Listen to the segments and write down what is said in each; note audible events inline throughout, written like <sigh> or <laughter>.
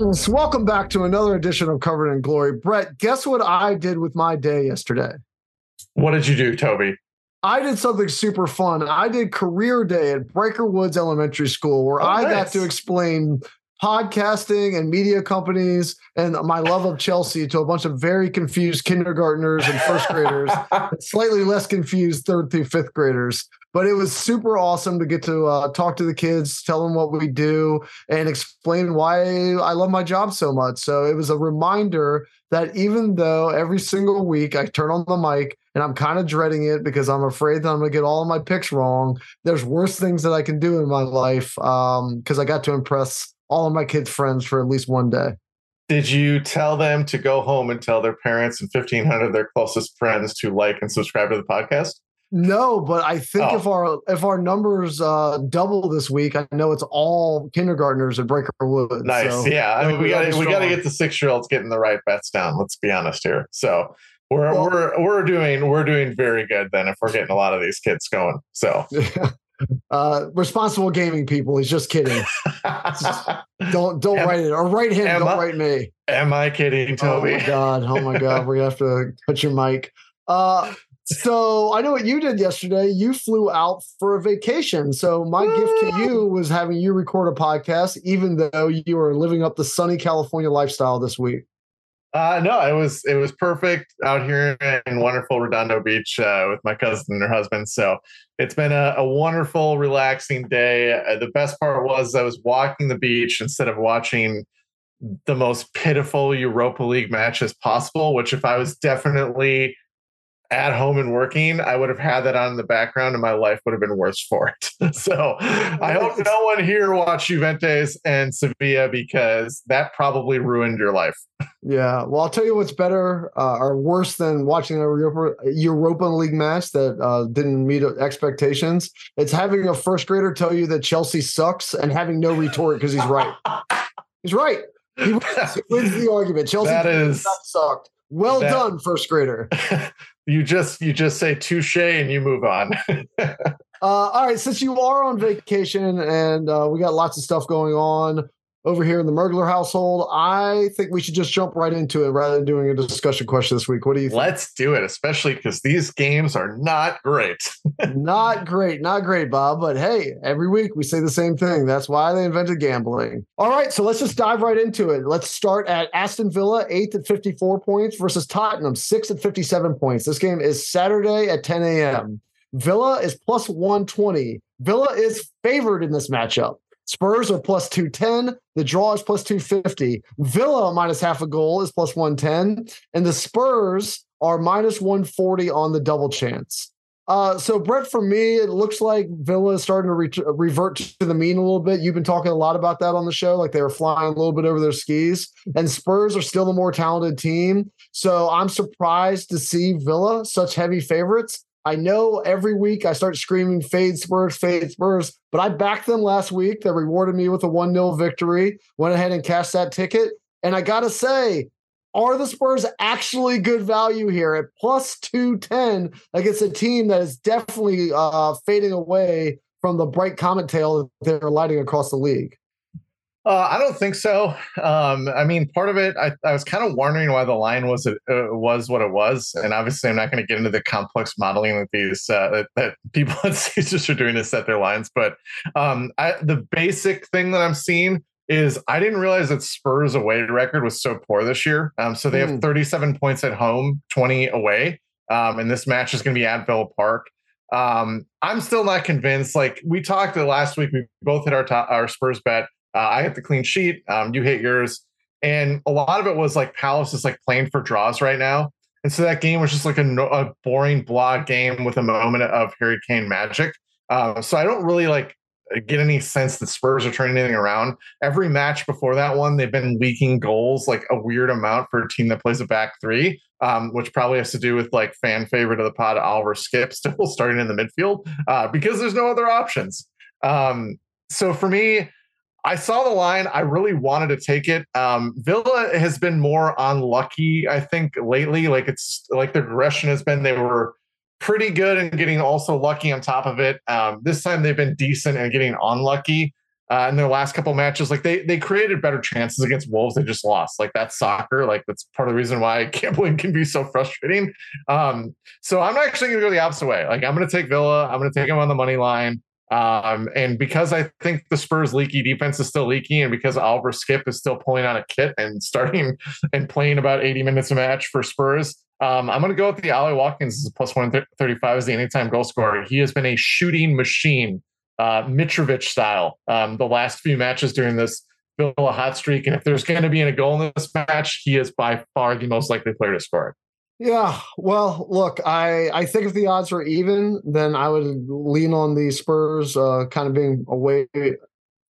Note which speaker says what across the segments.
Speaker 1: Yes! Welcome back to another edition of Covered in Glory. Brett, guess what I did with my day yesterday?
Speaker 2: What did you do, Toby?
Speaker 1: I did something super fun. I did career day at Breaker Woods Elementary School where
Speaker 2: Oh,
Speaker 1: I got to explain podcasting and media companies and my love of Chelsea to a bunch of very confused kindergartners and first graders, <laughs> and slightly less confused third through fifth graders. But it was super awesome to get to uh, talk to the kids, tell them what we do, and explain why I love my job so much. So it was a reminder that even though every single week I turn on the mic and I'm kind of dreading it because I'm afraid that I'm going to get all of my picks wrong, there's worse things that I can do in my life because I got to impress all of my kids' friends for at least one day.
Speaker 2: Did you tell them to go home and tell their parents and 1,500 of their closest friends to like and subscribe to the podcast?
Speaker 1: No, but I think
Speaker 2: Oh.
Speaker 1: if our if our numbers uh, double this week, I know it's all kindergartners at Breaker Woods.
Speaker 2: Nice.
Speaker 1: so
Speaker 2: yeah. I mean, we got we got to get the six year olds getting the right bets down. Let's be honest here. So we're
Speaker 1: Well-
Speaker 2: we're we're doing we're doing very good then if we're getting a lot of these kids going. So <laughs>
Speaker 1: uh, responsible gaming people. He's just kidding. <laughs> Don't don't
Speaker 2: Am-
Speaker 1: write it or write him. Don't
Speaker 2: I-
Speaker 1: write me.
Speaker 2: am I kidding, Toby?
Speaker 1: Oh my <laughs> god! Oh my god! We're gonna have to cut your mic. Uh, so I know what you did yesterday. You flew out for a vacation. So my gift to you was having you record a podcast, even though you are living up the sunny California lifestyle this week.
Speaker 2: Uh, no, it was it was perfect out here in wonderful Redondo Beach uh, with my cousin and her husband. So it's been a, a wonderful, relaxing day. Uh, the best part was I was walking the beach instead of watching the most pitiful Europa League matches possible. Which, if I was definitely at home and working, I would have had that on in the background, and my life would have been worse for it. <laughs> so I hope no one here watched Juventus and Sevilla because that probably ruined your life.
Speaker 1: Yeah. Well, I'll tell you what's better uh, or worse than watching a Europa, Europa League match that uh, didn't meet expectations. It's having a first grader tell you that Chelsea sucks and having no retort because he's right. <laughs> He's right. He wins, he wins the argument. Chelsea
Speaker 2: That is-
Speaker 1: sucked. Well
Speaker 2: that-
Speaker 1: done, first grader. <laughs>
Speaker 2: you just you just say touche and you move on. <laughs>
Speaker 1: Uh, all right, since you are on vacation and uh, we got lots of stuff going on over here in the Mergler household, I think we should just jump right into it rather than doing a discussion question this week. What do you think?
Speaker 2: Let's do it, especially because these games are not great. <laughs>
Speaker 1: not great, not great, Bob. But hey, every week we say the same thing. That's why they invented gambling. All right, so let's just dive right into it. Let's start at Aston Villa, eighth at 54 points, versus Tottenham, sixth at 57 points. This game is Saturday at 10 a.m. Villa is plus 120. Villa is favored in this matchup. Spurs are plus 210. The draw is plus 250. Villa minus half a goal is plus 110. And the Spurs are minus 140 on the double chance. Uh, so Brett, for me, it looks like Villa is starting to ret- revert to the mean a little bit. You've been talking a lot about that on the show, like they were flying a little bit over their skis. And Spurs are still the more talented team. So I'm surprised to see Villa such heavy favorites. I know every week I start screaming fade Spurs, fade Spurs, but I backed them last week. They rewarded me with a 1 0 victory, went ahead and cashed that ticket. And I got to say, are the Spurs actually good value here at plus 210 against a team that is definitely uh, fading away from the bright comet tail that they're lighting across the league?
Speaker 2: Uh, I don't think so. Um, I mean, part of it, I, I was kind of wondering why the line was uh, was what it was, and obviously, I'm not going to get into the complex modeling that these uh, that, that <laughs> people at Caesars are doing to set their lines. But um, I, the basic thing that I'm seeing is I didn't realize that Spurs away record was so poor this year. Um, so they
Speaker 1: Hmm.
Speaker 2: have 37 points at home, 20 away, um, and this match is going to be at Villa Park. Um, I'm still not convinced. Like we talked last week, we both hit our top, our Spurs bet. Uh, I hit the clean sheet. Um, you hit yours, and a lot of it was like Palace is like playing for draws right now, and so that game was just like a, a boring blah game with a moment of Harry Kane magic. Uh, so I don't really like. get any sense that Spurs are turning anything around. Every match before that one, they've been leaking goals like a weird amount for a team that plays a back three, um, which probably has to do with like fan favorite of the pod, Oliver Skipp, <laughs> still starting in the midfield uh, because there's no other options. Um, so for me, I saw the line. I really wanted to take it. Um, Villa has been more unlucky, I think, lately. Like it's like the regression has been they were pretty good and getting also lucky on top of it. Um, this time they've been decent and getting unlucky uh, in their last couple matches. Like they they created better chances against Wolves. They just lost. Like that's soccer. Like that's part of the reason why <laughs> gambling can be so frustrating. Um, so I'm actually going to go the opposite way. Like I'm going to take Villa. I'm going to take them on the money line. Um, and because I think the Spurs leaky defense is still leaky, and because Oliver Skipp is still pulling on a kit and <laughs> starting and playing about 80 minutes a match for Spurs, um, I'm going to go with the Ollie Watkins as plus 135 as the anytime goal scorer. He has been a shooting machine, uh, Mitrovic style, um, the last few matches during this Villa hot streak. And if there's going to be a goal in this match, he is by far the most likely player to score it.
Speaker 1: Yeah, well, look, I I think if the odds were even, then I would lean on the Spurs uh, kind of being away.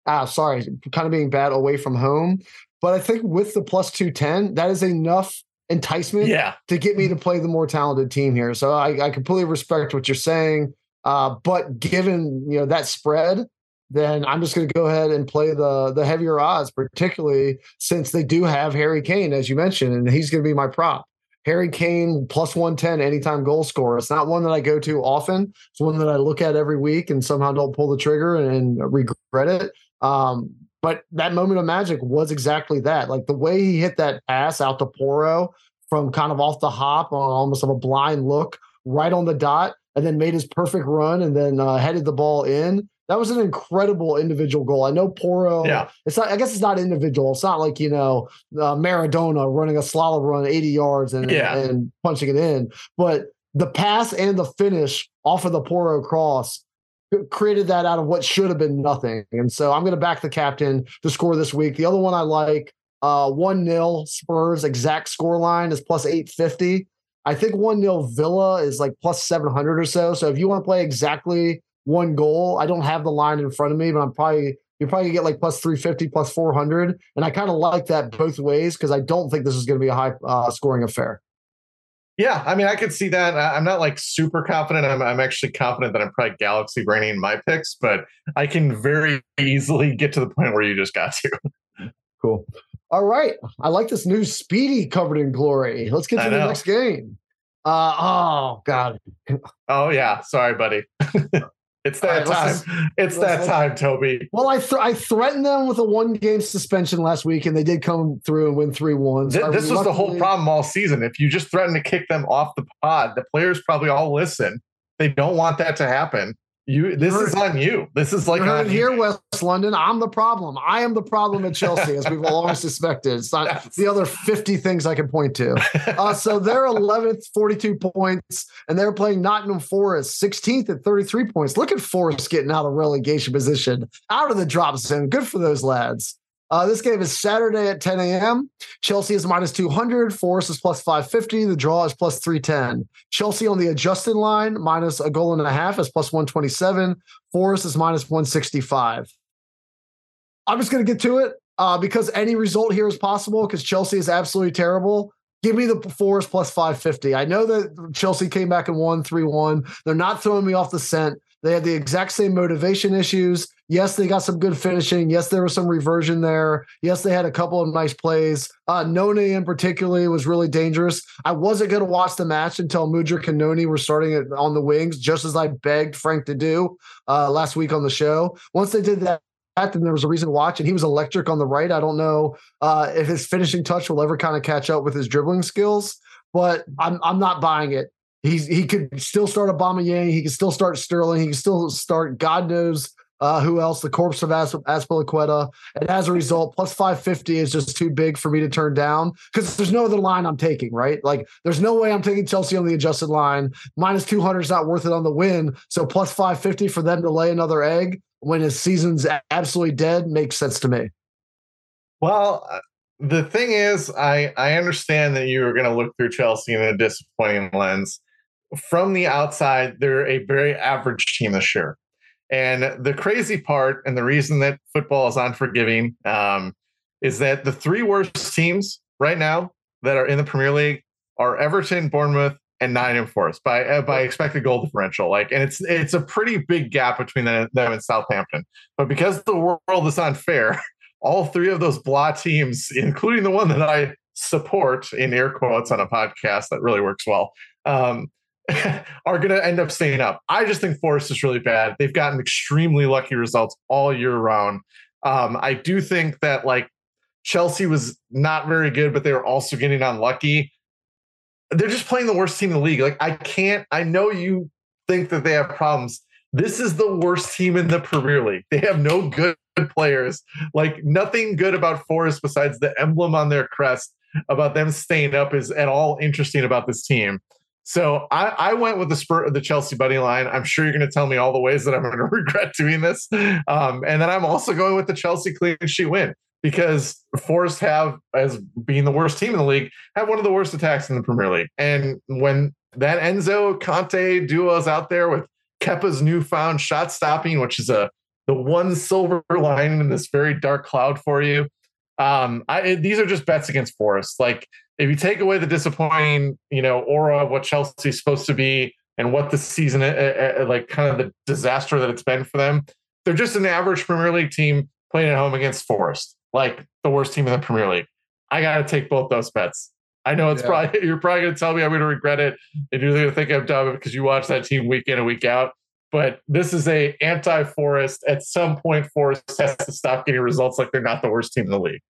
Speaker 1: Ah, sorry, kind of being bad away from home. But I think with the plus two ten, that is enough enticement
Speaker 2: yeah.
Speaker 1: to get me to play the more talented team here. So I, I completely respect what you're saying. Uh, but given you know that spread, then I'm just going to go ahead and play the the heavier odds, particularly since they do have Harry Kane, as you mentioned, and he's going to be my prop. Harry Kane plus 110 anytime goal scorer. It's not one that I go to often. It's one that I look at every week and somehow don't pull the trigger and, regret it. Um, but that moment of magic was exactly that. Like the way he hit that pass out to Porro from kind of off the hop on almost of a blind look right on the dot and then made his perfect run and then uh, headed the ball in that was an incredible individual goal. I know Porro.
Speaker 2: Yeah.
Speaker 1: It's not. I guess it's not individual. It's not like you know uh, Maradona running a slalom run 80 yards and
Speaker 2: yeah.
Speaker 1: and punching it in. But the pass and the finish off of the Porro cross created that out of what should have been nothing. And so I'm going to back the captain to score this week. The other one I like, uh, one nil Spurs exact score line is plus 850. I think one nil Villa is like plus 700 or so. So if you want to play exactly one goal. I don't have the line in front of me, but I'm probably you're probably get like plus 350, plus 400. And I kind of like that both ways because I don't think this is going to be a high uh, scoring affair.
Speaker 2: Yeah, I mean, I could see that. I'm not like super confident. I'm, I'm actually confident that I'm probably galaxy braining my picks, but I can very easily get to the point where you just got to.
Speaker 1: Cool. All right. I like this new Speedy covered in glory. Let's get to the next game. Uh, oh, God.
Speaker 2: Oh, yeah. Sorry, buddy. <laughs> It's that right, time. It's that time, Toby.
Speaker 1: Well, I th- I threatened them with a one game suspension last week, and they did come through and win three
Speaker 2: ones. this, this was the whole problem all season. If you just threaten to kick them off the pod, the players probably all listen. They don't want that to happen. You this is on you. This is like
Speaker 1: on here. West London. I'm the problem. I am the problem at Chelsea, as we've always <laughs> suspected. It's not That's... the other 50 things I can point to. <laughs> Uh, so they're 11th, 42 points, and they're playing Nottingham Forest, 16th at 33 points. Look at Forest getting out of relegation position, out of the drop zone. Good for those lads. Uh, this game is Saturday at 10 a.m. Chelsea is minus 200. Forest is plus 550. The draw is plus 310. Chelsea on the adjusted line, minus a goal and a half, is plus 127. Forest is minus 165. I'm just going to get to it uh, because any result here is possible because Chelsea is absolutely terrible. Give me the Forest plus 550. I know that Chelsea came back and won 3 1. They're not throwing me off the scent. They had the exact same motivation issues. Yes, they got some good finishing. Yes, there was some reversion there. Yes, they had a couple of nice plays. Uh, Noni in particular was really dangerous. I wasn't going to watch the match until Mudryk and Noni were starting it on the wings, just as I begged Frank to do uh, last week on the show. Once they did that, then there was a reason to watch, and he was electric on the right. I don't know uh, if his finishing touch will ever kind of catch up with his dribbling skills, but I'm I'm not buying it. He's he could still start Aubameyang. He could still start Sterling. He can still start God knows uh, who else? The corpse of As- Azpilicueta. And as a result, plus 550 is just too big for me to turn down because there's no other line I'm taking, right? Like there's no way I'm taking Chelsea on the adjusted line. Minus 200 is not worth it on the win. So plus 550 for them to lay another egg when his season's absolutely dead makes sense to me.
Speaker 2: Well, uh, the thing is, I, I understand that you are going to look through Chelsea in a disappointing lens from the outside, they're a very average team this year. And the crazy part, and the reason that football is unforgiving, um, is that the three worst teams right now that are in the Premier League are Everton, Bournemouth, and Nottingham Forest by uh, by expected goal differential. Like, and it's it's a pretty big gap between them and Southampton. But because the world is unfair, <laughs> all three of those blah teams, including the one that I support in air quotes on a podcast that really works well, um, <laughs> are going to end up staying up. I just think Forest is really bad. They've gotten extremely lucky results all year round. Um, I do think that like Chelsea was not very good, but they were also getting unlucky. They're just playing the worst team in the league. Like I can't. I know you think that they have problems. This is the worst team in the Premier League. They have no good players. Like nothing good about Forest besides the emblem on their crest about them staying up is at all interesting about this team. So I, I went with the spur of the Chelsea buddy line. I'm sure you're going to tell me all the ways that I'm going <laughs> to regret doing this. Um, and then I'm also going with the Chelsea clean sheet win because Forest have, as being the worst team in the league, have one of the worst attacks in the Premier League. And when that Enzo Kanté duo is out there with Kepa's newfound shot stopping, which is a the one silver lining in this very dark cloud for you. Um, I, these are just bets against Forest. Like if you take away the disappointing, you know, aura of what Chelsea's supposed to be and what the season, uh, uh, like kind of the disaster that it's been for them, they're just an average Premier League team playing at home against Forest, like the worst team in the Premier League. I got to take both those bets. I know it's yeah. probably <laughs> you're probably going to tell me I'm going to regret it, and you're going to think I'm dumb because you watch that team week in and week out. But this is a anti-Forest. At some point, Forest has to stop getting results like they're not the worst team in the league.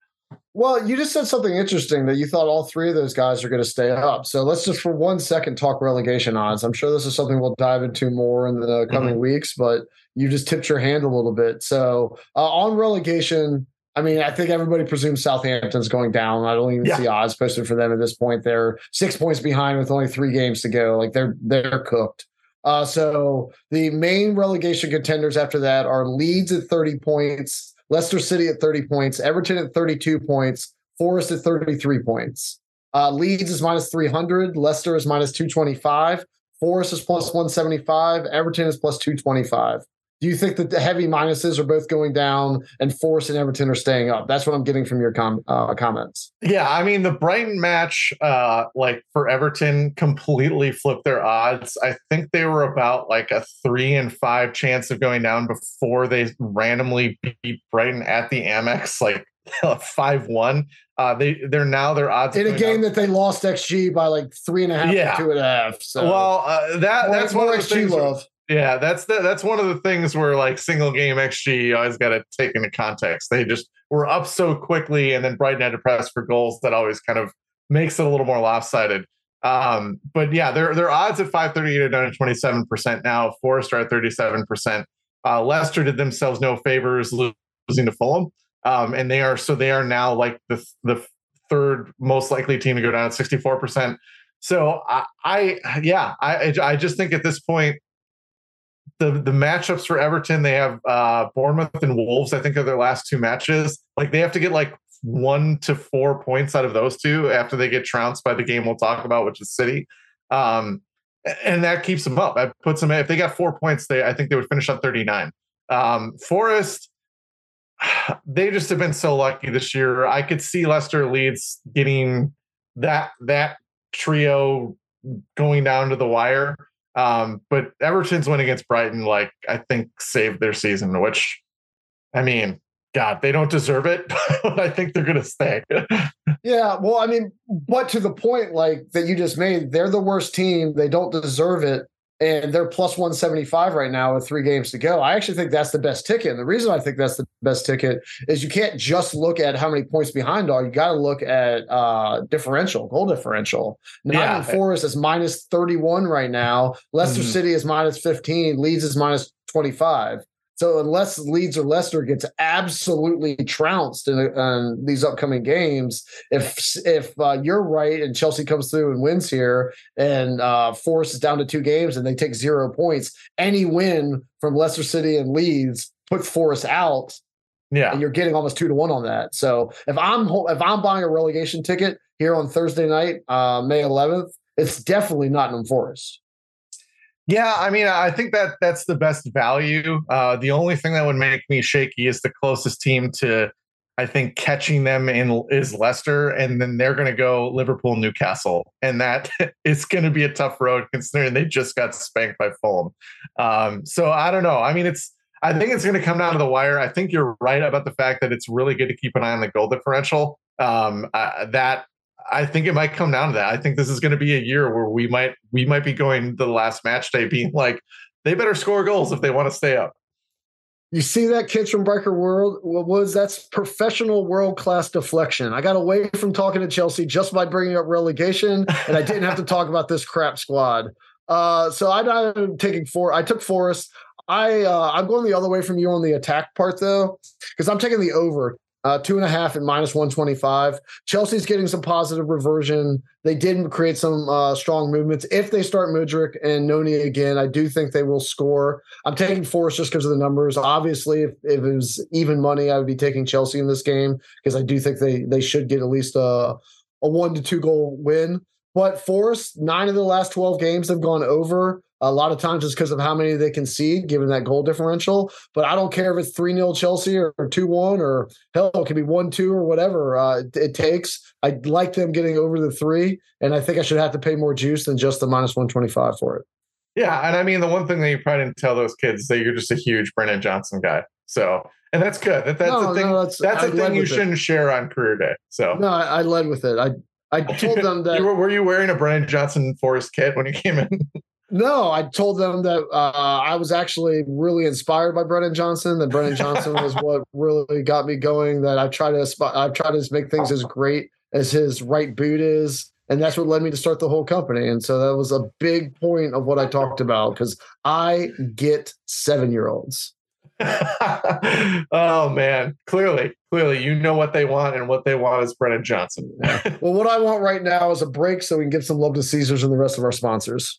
Speaker 1: Well, you just said something interesting that you thought all three of those guys are going to stay up. So let's just for one second talk relegation odds. I'm sure this is something we'll dive into more in the coming mm-hmm. weeks, but you just tipped your hand a little bit. So uh, on relegation, I mean, I think everybody presumes Southampton's going down. I don't even yeah. see odds posted for them at this point. They're six points behind with only three games to go. Like they're they're cooked. Uh, so the main relegation contenders after that are Leeds at 30 points, Leicester City at 30 points, Everton at 32 points, Forest at 33 points. Uh, Leeds is minus 300, Leicester is minus 225, Forest is plus 175, Everton is plus 225. Do you think that the heavy minuses are both going down and Forest and Everton are staying up? That's what I'm getting from your com- uh, comments.
Speaker 2: Yeah, I mean the Brighton match, uh, like for Everton, completely flipped their odds. I think they were about like a three and five chance of going down before they randomly beat Brighton at the Amex, like <laughs> five one. Uh, they they're now their odds
Speaker 1: in a game down. that they lost XG by like three and a half, yeah. two and a half. So
Speaker 2: well, uh, that that's more one of the XG things love. Yeah, that's the, that's one of the things where like single game XG you always got to take into context. They just were up so quickly, and then Brighton had to press for goals. That always kind of makes it a little more lopsided. Um, but yeah, their their odds at 538 are down to 27 percent now. Forest are at 37 percent. Uh, Leicester did themselves no favors losing to Fulham, um, and they are so they are now like the the third most likely team to go down at 64 percent. So I, I yeah, I I just think at this point the the matchups for Everton, they have uh, Bournemouth and Wolves. I think are their last two matches. Like they have to get like one to four points out of those two after they get trounced by the game we'll talk about, which is City. Um, and that keeps them up. That puts them. If they got four points, they I think they would finish on thirty nine. Um, Forest, <sighs> they just have been so lucky this year. I could see Leicester Leeds getting that that trio going down to the wire. Um, but Everton's win against Brighton, like I think, saved their season. Which, I mean, God, they don't deserve it, <laughs> but I think they're going to stay.
Speaker 1: yeah, well, I mean, but to the point like that you just made, they're the worst team. They don't deserve it and they're plus 175 right now with three games to go. I actually think that's the best ticket. And the reason I think that's the best ticket is you can't just look at how many points behind are. You got to look at uh, differential, goal differential. Nottingham yeah. Forest is minus 31 right now. Leicester mm-hmm. City is minus 15. Leeds is minus 25. So unless Leeds or Leicester gets absolutely trounced in, in these upcoming games, if if uh, you're right and Chelsea comes through and wins here, and uh, Forest is down to two games and they take zero points, any win from Leicester City and Leeds puts Forest out. Yeah, and you're getting almost two to one on that. So if I'm if I'm buying a relegation ticket here on Thursday night, uh, May 11th, it's definitely Nottingham Forest.
Speaker 2: Yeah, I mean, I think that that's the best value. Uh, the only thing that would make me shaky is the closest team to, I think, catching them in is Leicester, and then they're going to go Liverpool, Newcastle, and that <laughs> it's going to be a tough road considering they just got spanked by Fulham. Um, so I don't know. I mean, it's I think it's going to come down to the wire. I think you're right about the fact that it's really good to keep an eye on the goal differential. Um, uh, that I think it might come down to that. I think this is going to be a year where we might we might be going the last match day being like they better score goals if they want to stay up.
Speaker 1: You see that kids from Breaker Woods what was that's professional world class deflection. I got away from talking to Chelsea just by bringing up relegation, and I didn't have to talk about this crap squad. Uh, so I, I'm taking four. I took Forest. I uh, I'm going the other way from you on the attack part though, because I'm taking the over. Uh, two and a half at minus 125. Chelsea's getting some positive reversion. They did create some uh, strong movements. If they start Mudryk and Noni again, I do think they will score. I'm taking Forest just because of the numbers. Obviously, if, if, it was even money, I would be taking Chelsea in this game because I do think they they should get at least a, a one to two goal win. But Forest, nine of the last 12 games have gone over. A lot of times it's because of how many they concede, given that goal differential. But I don't care if it's 3 0 Chelsea or 2 1 or hell, it could be 1 2 or whatever uh, it, it, takes. I like them getting over the three. And I think I should have to pay more juice than just the minus 125 for it.
Speaker 2: Yeah. And I mean, the one thing that you probably didn't tell those kids is that you're just a huge Brennan Johnson guy. So, and that's good. That, that's no, the thing. No, that's, that's a thing you shouldn't it. share on career day. So,
Speaker 1: no, I, I led with it. I, I told them <laughs> that.
Speaker 2: were, were you wearing a Brennan Johnson Forest kit when you came in?
Speaker 1: No, I told them that uh, I was actually really inspired by Brennan Johnson. That Brennan <laughs> Johnson was what really got me going. That I try to I try to make things as great as his right boot is, and that's what led me to start the whole company. And so that was a big point of what I talked about because I get seven year olds. <laughs>
Speaker 2: oh man, clearly, clearly, you know what they want, and what they want is Brennan Johnson.
Speaker 1: well, what I want right now is a break so we can give some love to Caesars and the rest of our sponsors.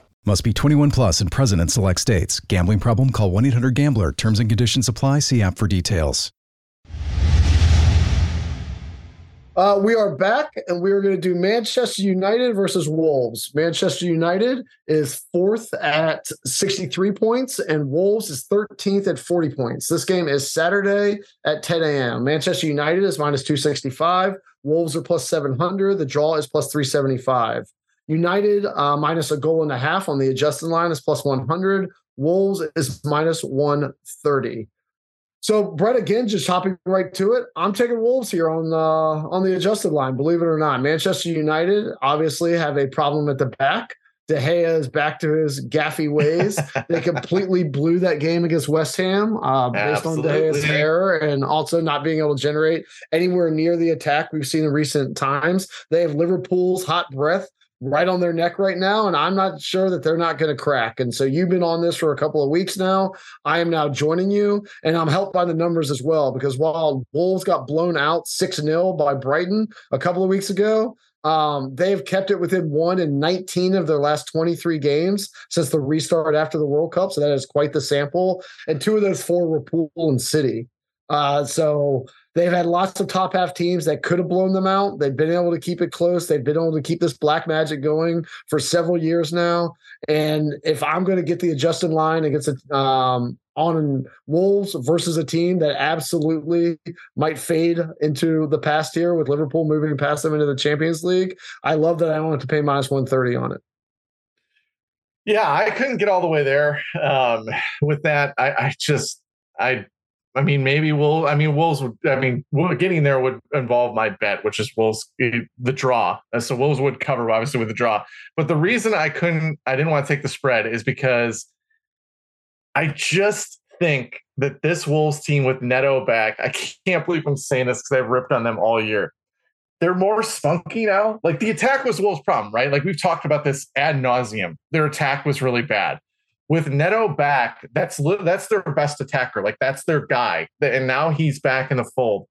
Speaker 3: Must be 21 plus and present in select states. Gambling problem? Call 1 800 GAMBLER. Terms and conditions apply. See app for details.
Speaker 1: Uh, we are back, and we are going to do Manchester United versus Wolves. Manchester United is fourth at 63 points, and Wolves is 13th at 40 points. This game is Saturday at 10 a.m. Manchester United is minus 265. Wolves are plus 700. The draw is plus 375. United uh, minus a goal and a half on the adjusted line is plus 100. Wolves is minus 130. So Brett again, just hopping right to it. I'm taking Wolves here on uh, on the adjusted line. Believe it or not, Manchester United obviously have a problem at the back. De Gea is back to his gaffy ways. <laughs> they completely blew that game against West Ham uh, based Absolutely. on De Gea's error and also not being able to generate anywhere near the attack we've seen in recent times. They have Liverpool's hot breath right on their neck right now, and I'm not sure that they're not going to crack. And so you've been on this for a couple of weeks now. I am now joining you, and I'm helped by the numbers as well because while Wolves got blown out 6 0 by Brighton a couple of weeks ago, um, they've kept it within one in 19 of their last 23 games since the restart after the World Cup. So that is quite the sample. And two of those four were Pool and City. Uh, so they've had lots of top half teams that could have blown them out. They've been able to keep it close. They've been able to keep this black magic going for several years now. And if I'm going to get the adjusted line against a, um, on Wolves versus a team that absolutely might fade into the past here with Liverpool moving past them into the Champions League, I love that I don't have to pay minus 130 on it.
Speaker 2: Yeah, I couldn't get all the way there. Um, with that, I, I just I I mean, maybe we'll. I mean, Wolves would. I mean, getting there would involve my bet, which is Wolves eh, the draw. Uh, so Wolves would cover obviously with the draw. But the reason I couldn't, I didn't want to take the spread, is because I just think that this Wolves team with Neto back, I can't believe I'm saying this because I've ripped on them all year. They're more spunky now. Like the attack was Wolves' problem, right? Like we've talked about this ad nauseum. Their attack was really bad with Neto back, that's that's their best attacker. Like that's their guy. And now he's back in the fold.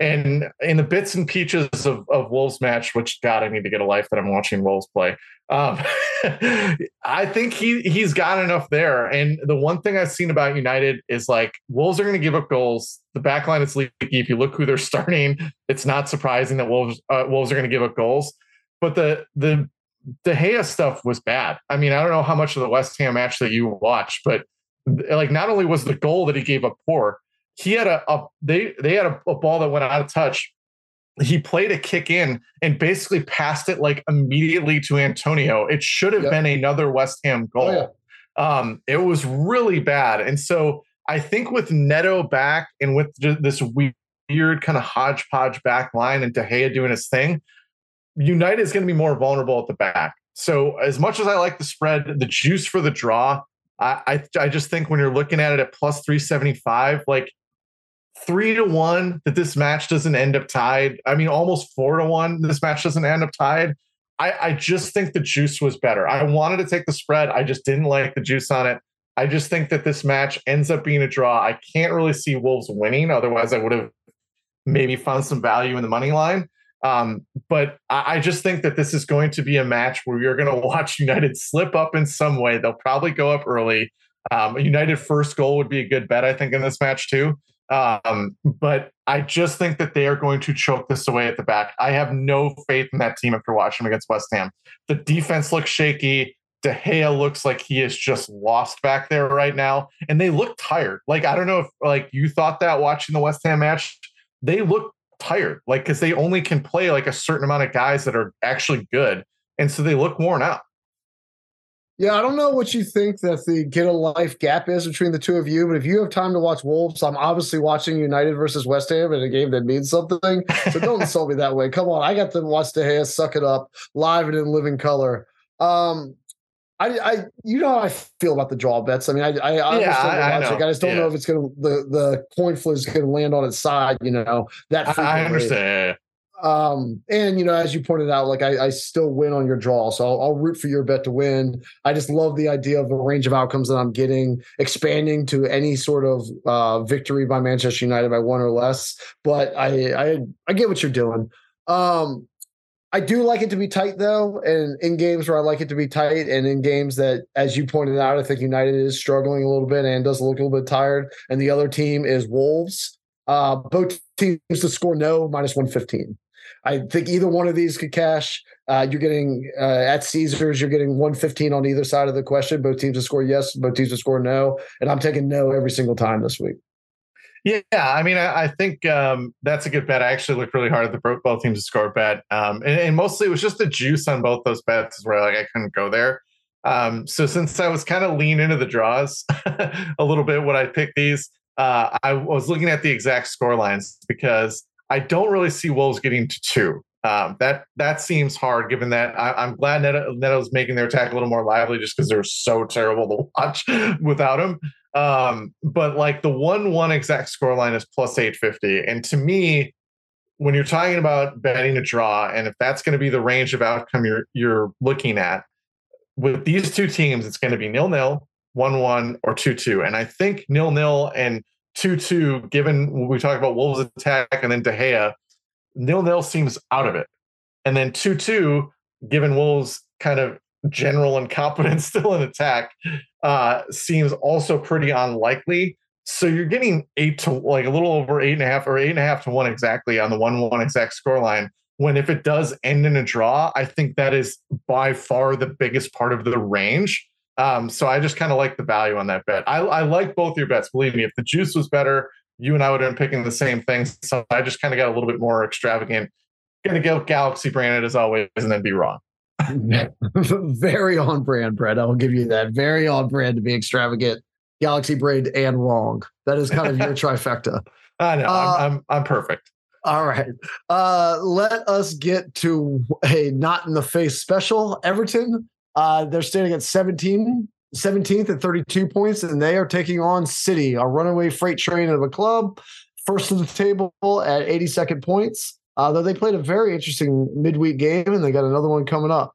Speaker 2: And in the bits and peaches of, of Wolves match, which God, I need to get a life that I'm watching Wolves play. Um, <laughs> I think he he's got enough there. And the one thing I've seen about United is like Wolves are going to give up goals. The back line is leaky. If you look who they're <laughs> starting, it's not surprising that Wolves uh, Wolves are going to give up goals. But the the De Gea stuff was bad. I mean, I don't know how much of the West Ham match that you watched, but like not only was the goal that he gave up poor, he had a, a they they had a, a, ball that went out of touch. He played a kick in and basically passed it like immediately to Antonio. It should have yep. been another West Ham goal. Oh, yeah. um, it was really bad, and so I think with Neto back and with this weird kind of hodgepodge back line and De Gea doing his thing, United is going to be more vulnerable at the back. So as much as I like the spread, the juice for the draw, I, I, I just think when you're looking at it at plus 375, like three to one that this match doesn't end up tied. I mean, almost four to one, this match doesn't end up tied. I, I just think the juice was better. I wanted to take the spread. I just didn't like the juice on it. I just think that this match ends up being a draw. I can't really see Wolves winning. Otherwise, I would have maybe found some value in the money line. Um, but I, I, just think that this is going to be a match where you're going <laughs> to watch United slip up in some way. They'll probably go up early. Um, United first goal would be a good bet, I think, in this match too. Um, but I just think that they are going to choke this away at the back. I have no faith in that team after watching them against West Ham. The defense looks shaky. De Gea looks like he is just lost back there right now, and they look tired. Like I don't know if like you thought that watching the West Ham match. They look tired, like because they only can play like a certain amount of guys that are actually good, and so they look worn out.
Speaker 1: Yeah, I don't know what you think that the get a life gap is between the two of you, but if you have time to watch Wolves, I'm obviously watching United versus West Ham in a game that means something. So <laughs> don't insult me that way. Come on, I got to watch De Gea suck it up live and in living color. Um, I, I, you know how I feel about the draw bets. I mean, I, I, I yeah, I, I, I, just don't yeah. know if it's gonna the the coin flip is gonna land on its side. You know that.
Speaker 2: I, understand.
Speaker 1: Um, and you know, as you pointed out, like I, I still win on your draw, so I'll, I'll, root for your bet to win. I just love the idea of a range of outcomes that I'm getting, expanding to any sort of uh, victory by Manchester United by one or less. But I, I, I get what you're doing. Um, I do like it to be tight though, and in games where I like it to be tight, and in games that, as you pointed out, I think United is struggling a little bit and does look a little bit tired, and the other team is Wolves. Uh, both teams to score no minus one fifteen. I think either one of these could cash. Uh, you're getting uh, at Caesars, you're getting 115 on either side of the question. Both teams to score yes, both teams to score no, and I'm taking no every single time this week.
Speaker 2: Yeah, I mean, I, I think um, that's a good bet. I actually looked really hard at the both teams to score bet, um, and, and, mostly it was just the juice on both those bets where like I couldn't go there. Um, so since I was kind of lean into the draws <laughs> a little bit when I picked these, uh, I was looking at the exact score lines because I don't really see Wolves getting to two. Um, that that seems hard, given that I, am glad Neto, Neto's making their attack a little more lively, just because they're so terrible to watch <laughs> without him. Um, but like the one one exact score line is plus eight fifty, and to me, when you're talking about betting a draw, and if that's going to be the range of outcome you're you're looking at with these two teams, it's going to be nil nil, one one, or two two, and I think nil nil and two two, given we talk about Wolves attack and then De Gea nil nil seems out of it. And then 2 2, given Wolves' kind of general incompetence <laughs> still in attack, uh, seems also pretty unlikely. So you're getting eight to like a little over eight and a half or eight and a half to one exactly on the one one exact score line. When if it does end in a draw, I think that is by far the biggest part of the range. Um, so I just kind of like the value on that bet. I, I like both your bets. Believe me, if the juice was better, you and I would have been picking the same things. So I just kind of got a little bit more extravagant. To go Galaxy branded as always, and then be wrong. <laughs>
Speaker 1: Very on brand, Brett. I will give you that. Very on brand to be extravagant, Galaxy braid, and wrong. That is kind of your <laughs> trifecta.
Speaker 2: I know. Uh, I'm, I'm, I'm perfect.
Speaker 1: All right. Uh, let us get to a not in the face special. Everton. Uh, they're standing at 17 17th at 32 points, and they are taking on City, a runaway freight train of a club, first to the table at 82nd points. Uh, though they played a very interesting midweek game, and they got another one coming up.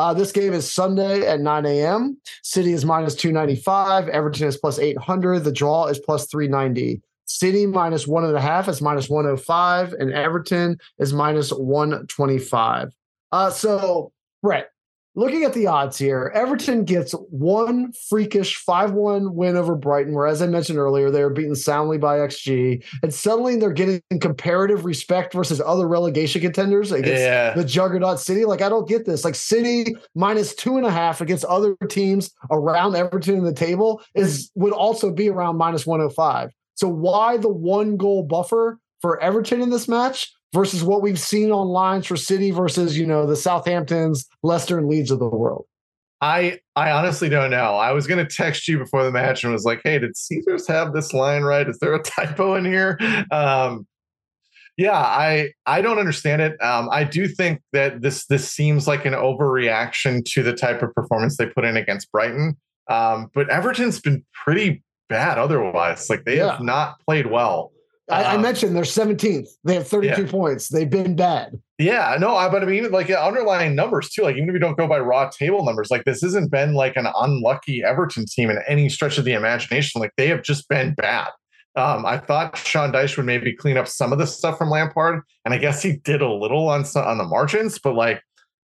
Speaker 1: Uh, this game is Sunday at 9 a.m. City is minus 295. Everton is plus 800. The draw is plus 390. City minus one and a half is minus 105, and Everton is minus 125. Uh, so, Brett, looking at the odds here, Everton gets one freakish 5 1 win over Brighton, where, as I mentioned earlier, they were beaten soundly by XG. And suddenly they're getting comparative respect versus other relegation contenders against yeah. the juggernaut City. Like, I don't get this. Like, City minus two and a half against other teams around Everton in the table is would also be around minus 105. So, why the one goal buffer for Everton in this match? Versus what we've seen on lines for City versus, you know, the Southamptons, Leicester, and Leeds of the world?
Speaker 2: I I honestly don't know. I was going to text you before the match and was like, "Hey, did Caesars have this line right? Is there a <laughs> typo in here?" Um, yeah, I I don't understand it. Um, I do think that this this seems like an overreaction to the type of performance they put in against Brighton. Um, but Everton's been pretty bad otherwise. Like they yeah. have not played well.
Speaker 1: I, I, um, mentioned they're 17th. They have 32 yeah. points. They've been bad.
Speaker 2: Yeah, no, I, but I mean, like underlying numbers too. Like even if you don't go by raw table numbers, like this hasn't been like an unlucky Everton team in any stretch of the imagination. Like they have just been bad. Um, I thought Sean Dyche would maybe clean up some of the stuff from Lampard, and I guess he did a little on on the margins, but like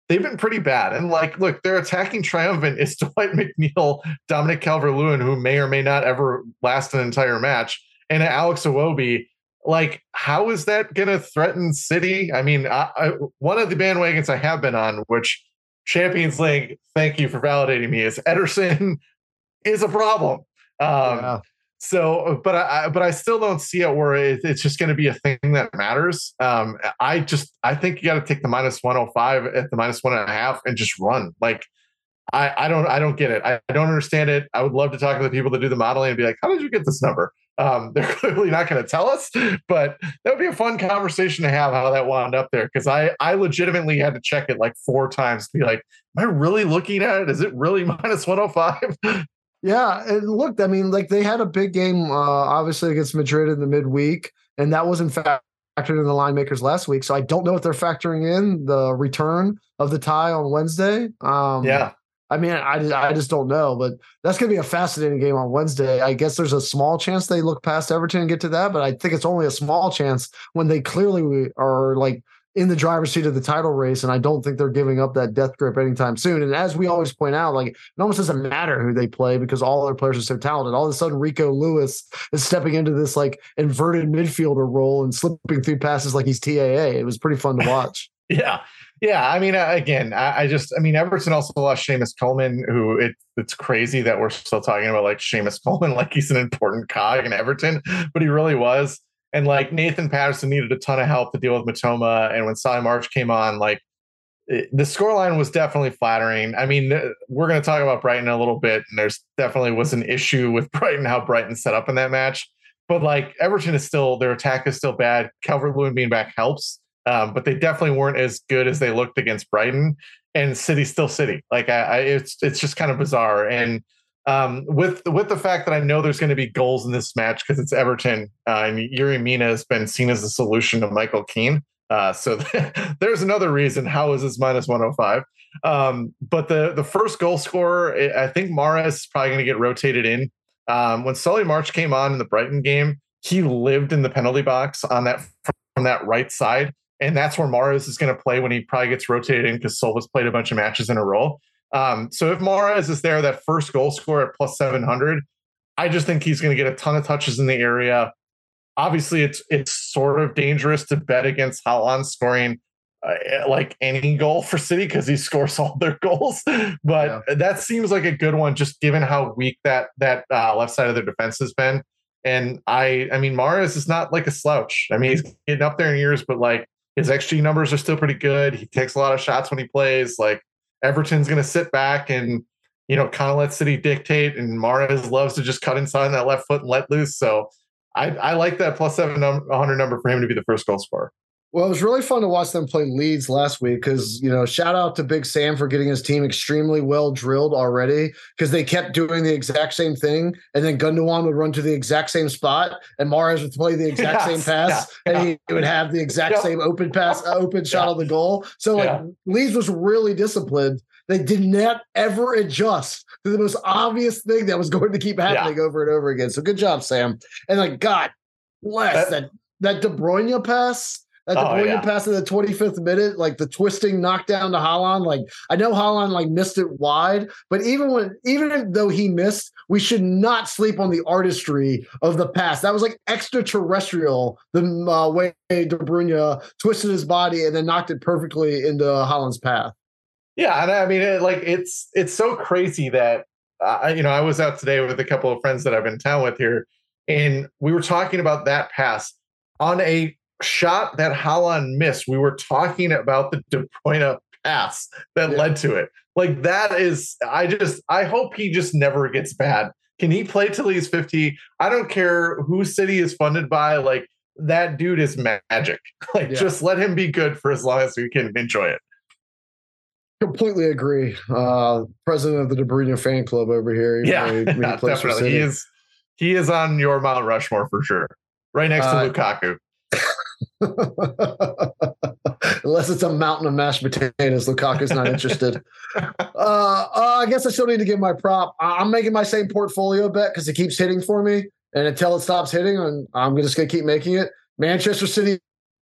Speaker 2: they've been pretty bad. And like, look, their attacking triumphant is <laughs> Dwight McNeil, Dominic Calvert-Lewin, who may or may not ever last an entire match, and Alex Iwobi like how is that going to threaten city i mean I, I, one of the bandwagons i have been on which champions league thank you for validating me is ederson <laughs> is a problem um, yeah. so but i but i still don't see it where it, it's just going to be a thing that matters um, i just i think you got to take the minus 105 at the minus one and a half and just run like I, I don't I don't get it. I, I don't understand it. I would love to talk to the people that do the modeling and be like, how did you get this number? Um, <laughs> they're clearly not going to tell us, but that would be a fun conversation to have how that wound up there. Cause I, I legitimately had to check it like four times to be like, am I really looking at it? Is it really <laughs> minus 105?
Speaker 1: Yeah. And look, I mean, like they had a big game, uh, obviously against Madrid in the midweek, and that was in fact factored in the line makers last week. So I don't know if they're factoring in the return of the tie on Wednesday.
Speaker 2: Um, yeah.
Speaker 1: I mean, I, I just don't know, but that's going to be a fascinating game on Wednesday. I guess there's a small chance they look past Everton and get to that, but I think it's only a small chance when they clearly are like in the driver's seat of the title race. And I don't think they're giving up that death grip anytime soon. And as we always point out, like it almost doesn't matter who they play because all their players are so talented. All of a sudden, Rico Lewis is stepping into this like inverted midfielder role and slipping through passes like he's TAA. It was pretty fun to watch. <laughs>
Speaker 2: yeah. Yeah, I mean, uh, again, I, I, just, I mean, Everton also lost Seamus Coleman, who it, it's crazy that we're still talking about like Seamus <laughs> Coleman like he's an important cog in Everton, but he really was. And like Nathan Patterson needed a ton of help to deal with Mitoma, and when Solly March came on, like it, the scoreline was definitely flattering. I mean, we're going to talk about Brighton a little bit, and there's definitely was an issue with <laughs> Brighton how Brighton set up in that match. but like Everton is still their attack is still bad. Calvert Lewin being back helps, um, but they definitely weren't as good as they looked against Brighton. And City still City. Like I, I it's it's just kind of bizarre. And um, with with the fact that I know there's going to be goals in this match because it's Everton uh, and Yerry Mina has been seen as the solution to Michael Keane. Uh, so <laughs> there's another reason. How is this minus 105? Um, but the the first goal scorer, I think Mahrez is probably going to get rotated in. Um, when Solly March came on in the Brighton game, he lived in the penalty box on that from that right side, and that's where Mahrez is going to play when he probably gets rotated in because Silva's played a bunch of matches in a row. Um, so if Mahrez is there, that first goal score at plus 700, I just think he's going to get a ton of touches in the area. Obviously, it's it's sort of dangerous to bet against Haaland scoring uh, like any goal for City because he scores <laughs> all their goals. But yeah. that seems like a good one, just given how weak that that uh, left side of their defense has been. And I, I mean, Mahrez is not like a slouch. I mean, he's getting up there in years, but like his XG numbers are still pretty good. He takes a lot of shots when he plays. Like Everton's going to sit back and you know kind of let City dictate, and Mahrez loves to just cut inside that left foot and let loose. So I, I like that plus seven hundred number for him to be the first goal scorer.
Speaker 1: Well, it was really fun to watch them play Leeds last week because, you know, shout out to Big Sam for getting his team extremely well drilled already because they kept doing the exact same thing. And then Gundogan would run to the exact same spot and Mahrez would play the <laughs> exact yes, same pass yeah, and yeah. he would have the exact yeah. same open pass, <laughs> open shot of the goal. So, like, Leeds was really disciplined. They did not ever adjust to the most obvious thing that was going to keep happening over and over again. So, good job, Sam. And, like, God bless that, that, that De Bruyne pass at the oh, yeah. pass in the 25th minute, like the twisting knockdown to Haaland, Like I know Haaland like missed it wide, but even when even though he missed, we should not sleep on the artistry of the pass. That was like extraterrestrial. The uh, way De Bruyne twisted his body and then knocked it perfectly into Haaland's path.
Speaker 2: Yeah, and I mean, it, like it's it's so crazy that uh, you know I was out today with a couple of friends that I've been in town with here, and we were talking about that pass on a shot that Haaland missed, we were talking about the De Bruyne pass that yeah. led to it. Like that is, I just, I hope he just never gets bad. Can he play till he's 50? I don't care who city is funded by. Like that dude is magic. <laughs> Like yeah. just let him be good for as long as we can enjoy it.
Speaker 1: Completely agree. Uh, president of the De Bruyne fan club over here.
Speaker 2: Yeah, yeah <laughs> definitely. He is, he is on your Mount Rushmore for sure. Right next uh, to Lukaku. <laughs>
Speaker 1: Unless it's a mountain of mashed potatoes, Lukaku's not interested. <laughs> uh, uh, I guess I still need to give my prop. I'm making my same portfolio bet because it keeps hitting for me, and until it stops hitting, I'm, I'm just going to keep making it. Manchester City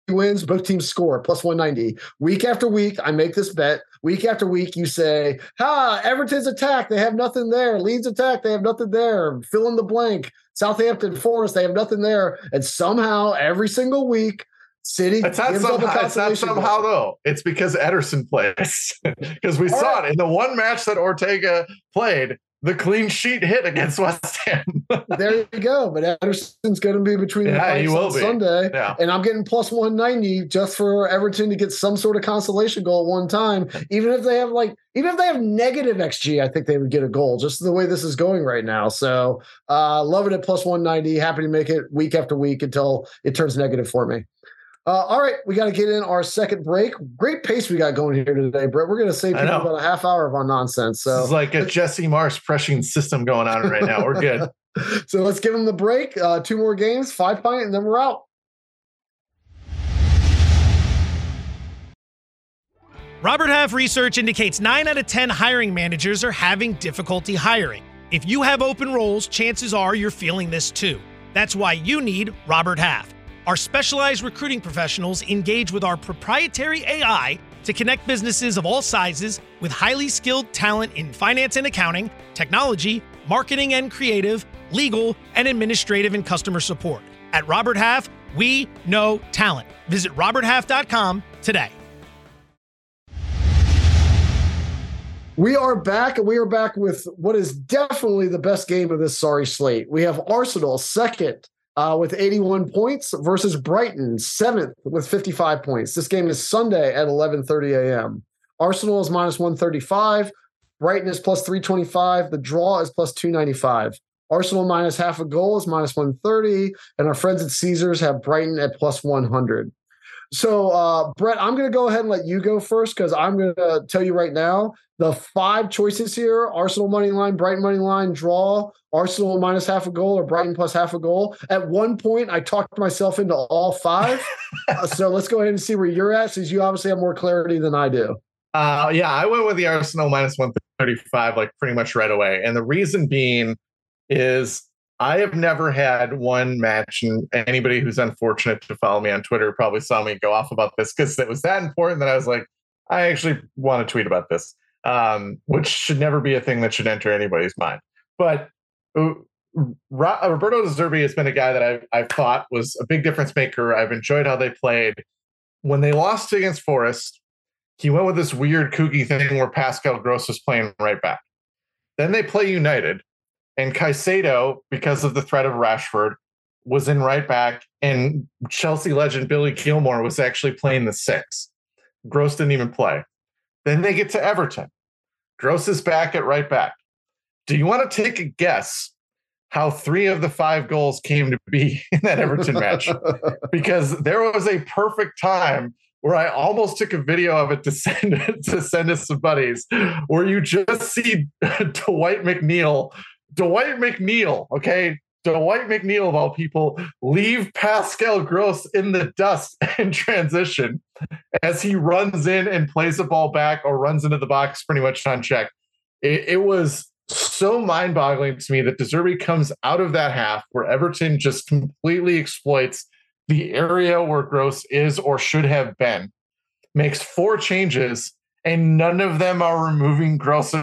Speaker 1: wins, both teams score plus 190. Week after week, I make this bet. Week after week, you say, Ha, Everton's attack, they have nothing there. Leeds attack, they have nothing there. Fill in the blank. Southampton Forest, they have nothing there. And somehow, every single week, City.
Speaker 2: It's not somehow, it's not somehow though. It's because Ederson plays. <laughs> Because we All saw right. it in the one match that Ortega played the clean sheet hit against West Ham. <laughs>
Speaker 1: there you go. But Ederson's going to be between the yeah, will on be. Sunday, yeah. and I'm getting plus 190 just for Everton to get some sort of consolation goal at one time. <laughs> Even if they have like, even if they have negative xG, I think they would get a goal. Just the way this is going right now. So, uh, love it at plus 190. Happy to make it week after week until it turns negative for me. Uh, all right, we got to get in our second break. Great pace we got going here today, Brett. We're going to save people about a half hour of our nonsense. So
Speaker 2: it's like a Jesse Marsch pressing system going on right now. We're good. <laughs>
Speaker 1: so let's give them the break. Uh, two more games, five pint, and then we're out.
Speaker 4: Robert Half research indicates nine out of 10 hiring managers are having difficulty hiring. If you have open roles, chances are you're feeling this too. That's why you need Robert Half. Our specialized recruiting professionals engage with our proprietary AI to connect businesses of all sizes with highly skilled talent in finance and accounting, technology, marketing and creative, legal, and administrative and customer support. At Robert Half, we know talent. Visit RobertHalf.com today.
Speaker 1: We are back, and we are back with what is definitely the best game of this sorry slate. We have Arsenal second uh, with 81 points versus Brighton, seventh with 55 points. This game is Sunday at 11:30 a.m. Arsenal is minus 135. Brighton is plus 325. The draw is plus 295. Arsenal minus half a goal is minus 130. And our friends at Caesars have Brighton at plus 100. So, uh, Brett, I'm going to go ahead and let you go first because I'm going to tell you right now the five choices here Arsenal money line, Brighton money line, draw, Arsenal minus half a goal, or Brighton plus half a goal. At one point, I talked myself into all five. <laughs> uh, so, let's go ahead and see where you're at since you obviously have more clarity than I do.
Speaker 2: Uh, yeah, I went with the Arsenal minus 135 like pretty much right away. And the reason being is I have never had one match, and anybody who's unfortunate to follow me on Twitter probably saw me go off about this because it was that important that I was like, I actually want to tweet about this, um, which should never be a thing that should enter anybody's mind. But uh, Roberto De Zerbi has been a guy that I've, I've thought was a big difference maker. I've enjoyed how they played. When they lost against Forest, he went with this weird kooky thing where Pascal Gross was playing right back. Then they play United, and Caicedo, because of the threat of Rashford, was in right back, and Chelsea legend Billy Gilmour was actually playing the six. Gross didn't even play. Then they get to Everton. Gross is back at right back. Do you want to take a guess how three of the five goals came to be <laughs> in that Everton match? <laughs> because there was a perfect time where I almost took a video of it to send it to send us some buddies, where you just see <laughs> Dwight McNeil Dwight McNeil, okay? Dwight McNeil, of all people, leave Pascal Gross in the dust <laughs> and transition as he runs in and plays the ball back or runs into the box pretty much unchecked. It, it was so mind boggling to me that De Zerbi comes out of that half where Everton just completely exploits the area where Gross is or should have been, makes four changes, and none of them are removing Gross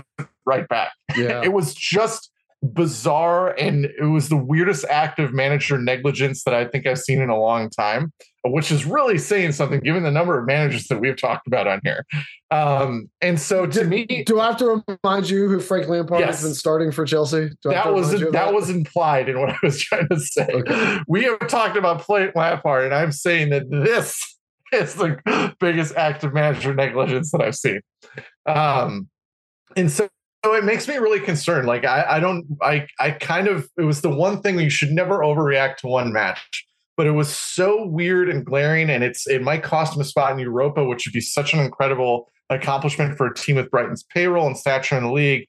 Speaker 2: right back. Yeah. <laughs> It was just bizarre and it was the weirdest act of manager negligence that I think I've seen in a long time, which is really saying something given the number of managers that we've talked about on here. Um, and so to
Speaker 1: do,
Speaker 2: me,
Speaker 1: do I have to remind you who Frank Lampard yes, has been starting for Chelsea?
Speaker 2: That was that, that was implied in what I was trying to say. Okay. We have talked about Frank Lampard, and I'm saying that this is the biggest act of manager negligence that I've seen. Um, and so so it makes me really concerned. Like I, I don't, I, I kind of, it was the one thing you should never overreact to one match, but it was so weird and glaring, and it's it might cost him a spot in Europa, which would be such an incredible accomplishment for a team with Brighton's payroll and stature in the league.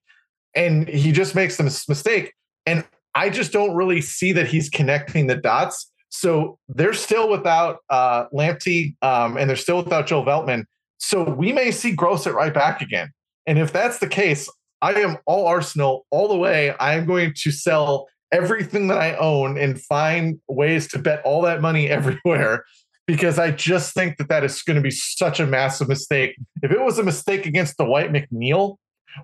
Speaker 2: And he just makes the mistake, and I just don't really see that he's connecting the dots. So they're still without uh, Lamptey, um, and they're still without Joe Veltman. So we may see Gross at right back again. And if that's the case, I am all Arsenal all the way. I am going to sell everything that I own and find ways to bet all that money <laughs> everywhere because I just think that that is going to be such a massive mistake. If it was a mistake against the Dwight McNeil,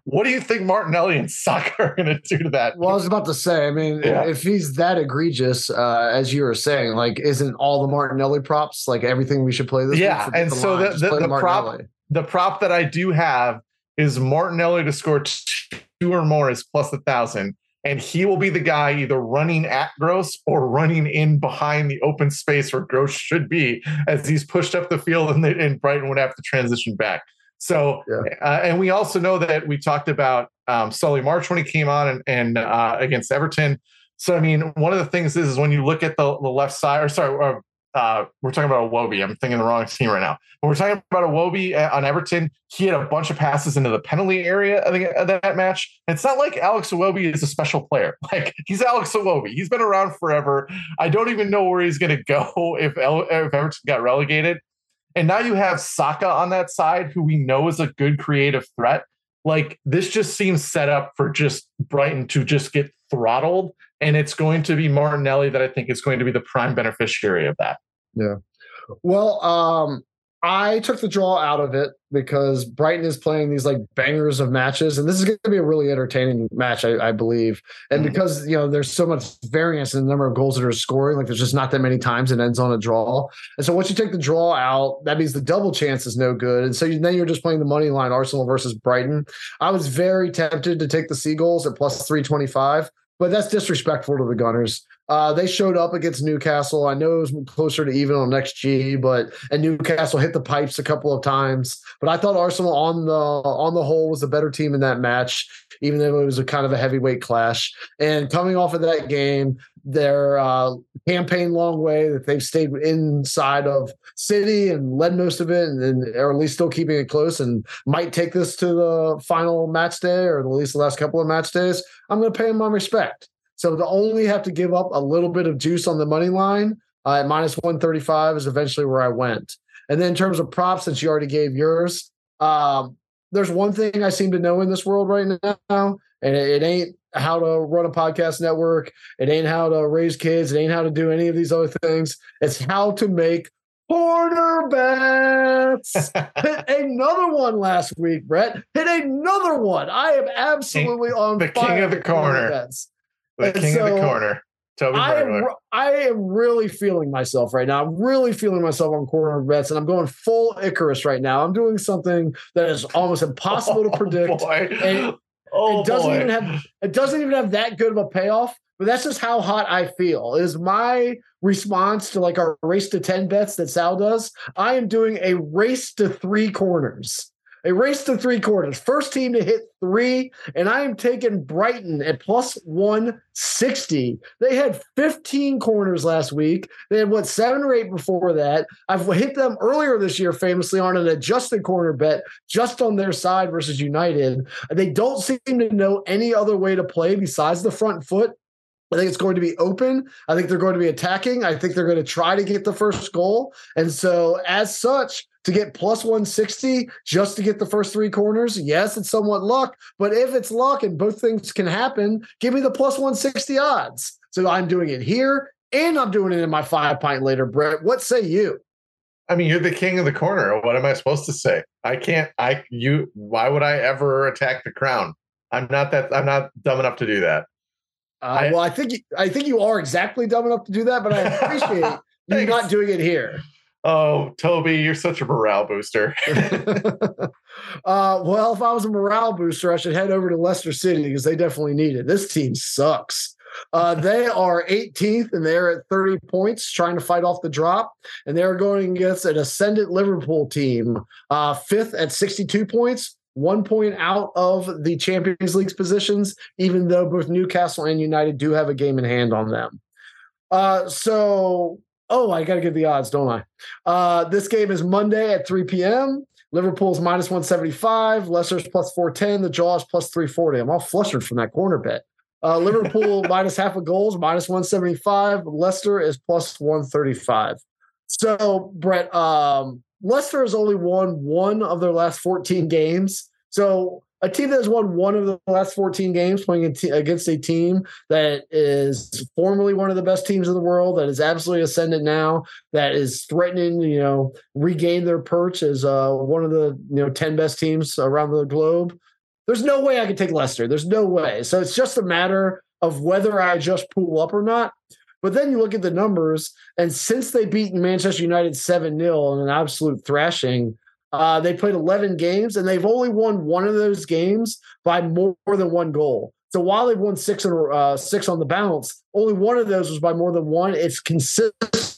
Speaker 2: what do you think Martinelli and <laughs> Saka are going to do to that?
Speaker 1: Well, I was about to say, I mean, yeah. if he's that egregious, uh, as you were saying, like, isn't all the Martinelli props like everything we should play this?
Speaker 2: Yeah, and the so the, the, the prop, the prop that I do have is Martinelli to score two or more is plus a thousand. And he will be the guy either running at Gross or running in behind the open space where Gross should be as he's pushed up the field and, and Brighton would have to transition back. So, yeah. uh, and we also know that we talked about um, Solly March when he came on and, and uh, against Everton. So, I mean, one of the things is, is when you look at the, the left side, or sorry, uh, we're talking about Iwobi. I'm thinking the wrong team right now. We're talking about Iwobi uh, on Everton. He had a bunch of passes into the penalty area of, the, of that match. It's not like Alex Iwobi is a special player. <laughs> Like he's Alex Iwobi. He's been around forever. I don't even know where he's going to go <laughs> if, if Everton got relegated. And now you have Saka on that side, who we know is a good creative threat. Like this just seems set up for just Brighton to just get throttled. And it's going to be Martinelli that I think is going to be the prime beneficiary of that.
Speaker 1: Yeah. Well, um, I took the draw out of it because Brighton is playing these like bangers of matches, and this is going to be a really entertaining match, I, I believe. And mm-hmm. because you know there's so much variance in the number of goals that are scoring, like there's just not that many times it ends on a draw. And so once you take the draw out, that means the double chance is no good. And so you, then you're just playing the money line Arsenal versus Brighton. I was very tempted to take the Seagulls at plus three twenty five, but that's disrespectful to the Gunners. Uh, they showed up against Newcastle. I know it was closer to even on XG, but and Newcastle hit the pipes a couple of times. But I thought Arsenal on the on the whole was a better team in that match, even though it was a kind of a heavyweight clash. And coming off of that game, their uh, campaign long way that they've stayed inside of City and led most of it, and, and or at least still keeping it close, and might take this to the final match day or at least the last couple of match days. I'm going to pay them my respect. So to only have to give up a little bit of juice on the money line uh, at minus 135 is eventually where I went. And then in terms of props, since you already gave yours, um, there's one thing I seem to know in this world right now, and it, it ain't how to run a podcast network. It ain't how to raise kids. It ain't how to do any of these other things. It's how to make corner bets. <laughs> Hit another one last week, Brett. Hit another one. I am absolutely on
Speaker 2: the king of the corner. Bets. The and king so, of the corner. Toby
Speaker 1: I am, I am really feeling myself right now. I'm really feeling myself on corner bets, and I'm going full Icarus right now. I'm doing something that is almost impossible to <laughs> oh, predict. Oh, <laughs> Oh, it doesn't boy. even have it doesn't even have that good of a payoff. But that's just how hot I feel. Is my response to like our race to 10 bets that Sal does. I am doing a race to three corners a race to three quarters. First team to hit three, and I am taking Brighton at plus 160. They had 15 corners last week. They had what seven or eight before that. I've hit them earlier this year, famously on an adjusted corner bet just on their side versus United. They don't seem to know any other way to play besides the front foot. I think it's going to be open. I think they're going to be attacking. I think they're going to try to get the first goal. And so, as such, to get plus 160 just to get the first three corners, yes, it's somewhat luck. But if it's luck and both things can happen, give me the plus 160 odds. So I'm doing it here and I'm doing it in my five pint later, Brett. What say you?
Speaker 2: I mean, you're the king of the corner. What am I supposed to say? I can't. I you. Why would I ever attack the crown? I'm not that. I'm not dumb enough to do that.
Speaker 1: Uh, I, well, I think I think you are exactly dumb enough to do that, but I appreciate <laughs> you not doing it here.
Speaker 2: Oh, Toby, you're such a morale booster. <laughs>
Speaker 1: uh, well, if I was a morale booster, I should head over to Leicester City because they definitely need it. This team sucks. Uh, <laughs> they are 18th and they're at 30 points, trying to fight off the drop. And they're going against an ascendant Liverpool team, uh, fifth at 62 points, one point out of the Champions League's positions, even though both Newcastle and United do have a game in hand on them. Uh, so Oh, I got to give the odds, don't I? Uh, this game is Monday at 3 p.m. Liverpool's minus 175, Leicester's plus 410, the Jaws plus 340. I'm all flustered from that corner bet. Uh, Liverpool <laughs> minus half a goals, minus 175. Leicester is plus 135. So, Brett, um, Leicester has only won one of their last 14 games. So a team that has won one of the last 14 games playing against a team that is formerly one of the best teams in the world that is absolutely ascendant now that is threatening you know regain their perch as uh, one of the you know 10 best teams around the globe. There's no way i could take leicester. There's no way. So it's just a matter of whether i just pull up or not. But then you look at the numbers and since they beat manchester united 7-0 in an absolute thrashing uh, they played 11 games and they've only won one of those games by more than one goal. So while they've won six and uh, six on the bounce, only one of those was by more than one. It's consistent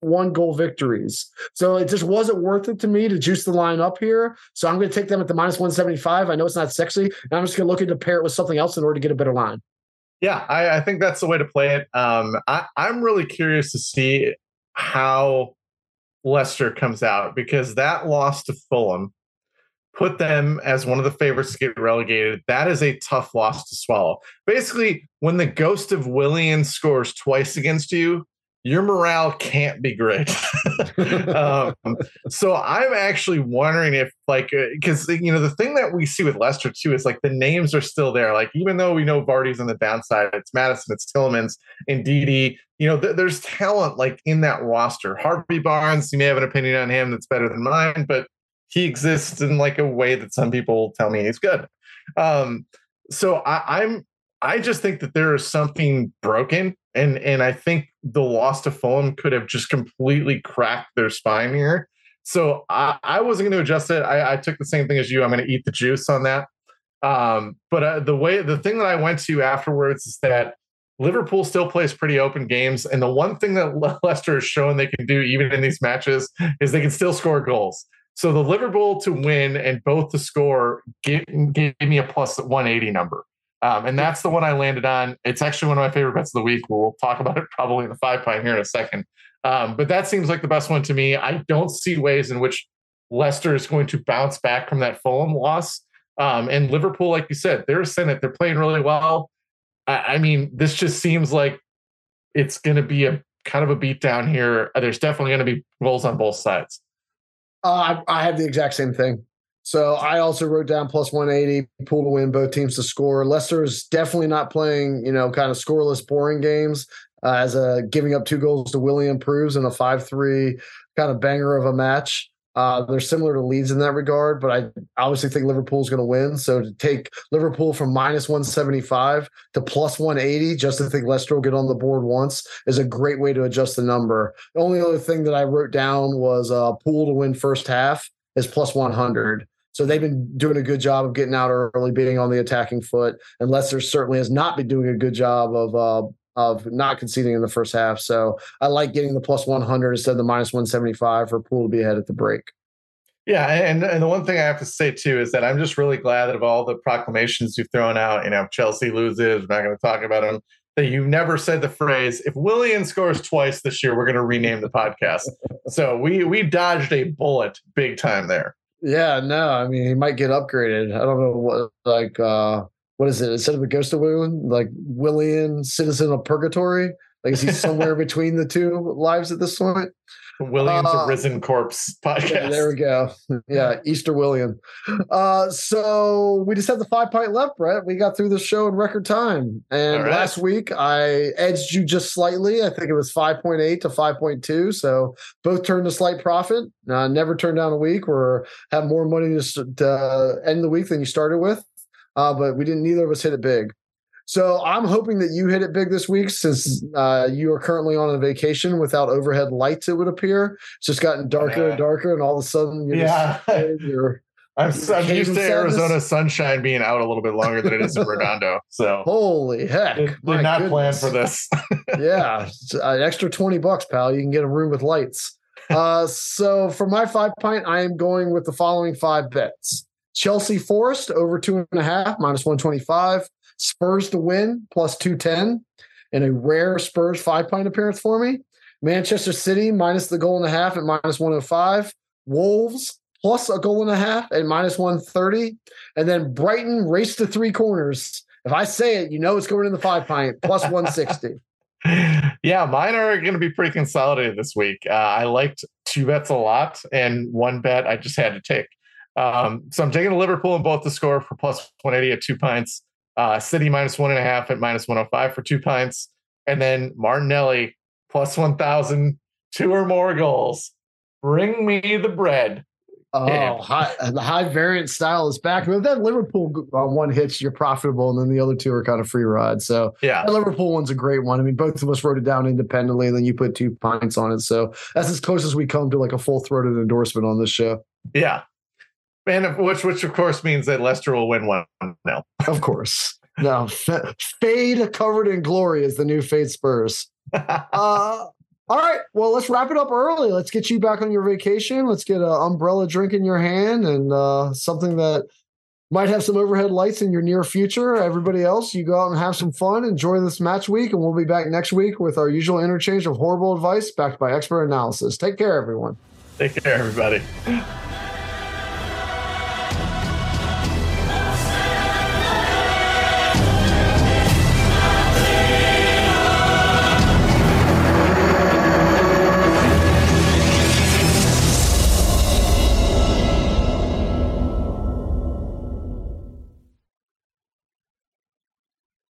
Speaker 1: one goal victories. So it just wasn't worth it to me to juice the line up here. So I'm going to take them at the minus 175. I know it's not sexy. And I'm just going to look to pair it with something else in order to get a better line.
Speaker 2: Yeah, I, I think that's the way to play it. Um, I, I'm really curious to see how Leicester comes out because that loss to Fulham put them as one of the favorites to get relegated. That is a tough loss to swallow. Basically, when the ghost of Willian scores twice against you, your morale can't be great. <laughs> um, so I'm actually wondering if, like, because uh, you know the thing that we see with Leicester too is like the names are still there. Like even though we know Vardy's on the downside, it's Maddison, it's Tielemans, and Ndidi. You know, th- there's talent like in that roster. Harvey Barnes, you may have an opinion on him that's better than mine, but he exists in like a way that some people tell me he's good. Um, so I, I'm I just think that there is something broken, and and I think the loss to Fulham could have just completely cracked their spine here. So I, I wasn't going to adjust it. I, I, took the same thing as you. I'm going to eat the juice on that. Um, but uh, the way the thing that I went to afterwards is that Liverpool still plays pretty open games. And the one thing that <laughs> Leicester has shown they can do, even in these matches, is they can still score goals. So the Liverpool to win and both to score gave me a plus 180 number. Um, and that's the one I landed on. It's actually one of my favorite bets of the week. We'll talk about it probably in the five pint here in a second. Um, but that seems like the best one to me. I don't see ways in which Leicester is going to bounce back from that Fulham loss. Um, and Liverpool, like you said, they're a Senate. They're playing really well. I, I mean, this just seems like it's going to be a kind of a beat down here. There's definitely going to be goals on both sides.
Speaker 1: Uh, I, I have the exact same thing. So I also wrote down plus 180, pool to win, both teams to score. Leicester's definitely not playing, you know, kind of scoreless, boring games. Uh, as a giving up two goals to Willian proves in a 5 3 kind of banger of a match. Uh, they're similar to Leeds in that regard, but I obviously think Liverpool's going to win. So to take Liverpool from minus 175 to plus 180 just to think Leicester will get on the board once is a great way to adjust the number. The only other thing that I wrote down was uh, pool to win first half is plus 100. So they've been doing a good job of getting out early, being on the attacking foot, and Leicester certainly has not been doing a good job of uh, of not conceding in the first half. So I like getting the plus 100 instead of the minus 175 for Pool to be ahead at the break.
Speaker 2: Yeah, and and the one thing I have to say too is that I'm just really glad that of all the proclamations you've thrown out, you know, Chelsea loses, we're not going to talk about them. That you've never said the phrase, if Willian scores twice this year, we're going to rename the podcast. so we we dodged a bullet big time there.
Speaker 1: Yeah, no, I mean he might get upgraded. I don't know what like uh what is it? Instead of a ghost of Willian, like Willian, citizen of purgatory. Like is he somewhere <laughs> between the two lives at this point?
Speaker 2: William's uh, Risen Corpse podcast.
Speaker 1: Yeah, there we go. Yeah, Easter William. Uh, so we just have the five pint left, Brett. We got through the show in record time. And right. last week I edged you just slightly. I think it was 5.8 to 5.2. So both turned a slight profit. Uh, never turned down a week or have more money to, to end the week than you started with. Uh, but we didn't, neither of us hit it big. So I'm hoping that you hit it big this week since uh, you are currently on a vacation without overhead lights. It would appear it's just gotten darker and darker, and all of a sudden, you're
Speaker 2: yeah, <laughs> just, you're. I'm, I'm used to Arizona sunshine being out a little bit longer than it is in Redondo. So <laughs>
Speaker 1: holy heck,
Speaker 2: did, did not plan for this. <laughs>
Speaker 1: yeah, an extra twenty bucks, pal. You can get a room with lights. Uh, so for my five pint, I am going with the following five bets: Chelsea Forest over two and a half minus one twenty five. Spurs to win plus 210 and a rare Spurs five point appearance for me. Manchester City minus the goal and a half at minus 105. Wolves plus a goal and a half at minus 130. And then Brighton race to three corners. If I say it, you know it's going in the five pint plus 160. <laughs>
Speaker 2: yeah, mine are going to be pretty consolidated this week. Uh, I liked two bets a lot, and one bet I just had to take. Um, so I'm taking the Liverpool in both the score for plus 180 at two pints. Uh, City minus one and a half at minus 105 for two pints. And then Martinelli plus 1,000, two or more goals. Bring me the bread.
Speaker 1: Oh, <laughs> high, the high variant style is back. If that Liverpool uh, one hits, you're profitable, and then the other two are kind of free ride. So
Speaker 2: yeah,
Speaker 1: the Liverpool one's a great one. I mean, both of us wrote it down independently, and then you put two pints on it. So that's as close as we come to like a full throated endorsement on this show.
Speaker 2: Yeah, and which which of course means that Leicester will win one now. <laughs>
Speaker 1: Of course. No, fade covered in glory is the new fade Spurs. <laughs> uh, all right. Well, let's wrap it up early. Let's get you back on your vacation. Let's get an umbrella drink in your hand and uh, something that might have some overhead lights in your near future. Everybody else, you go out and have some fun. Enjoy this match week, and we'll be back next week with our usual interchange of horrible advice backed by expert analysis. Take care, everyone.
Speaker 2: Take care, everybody.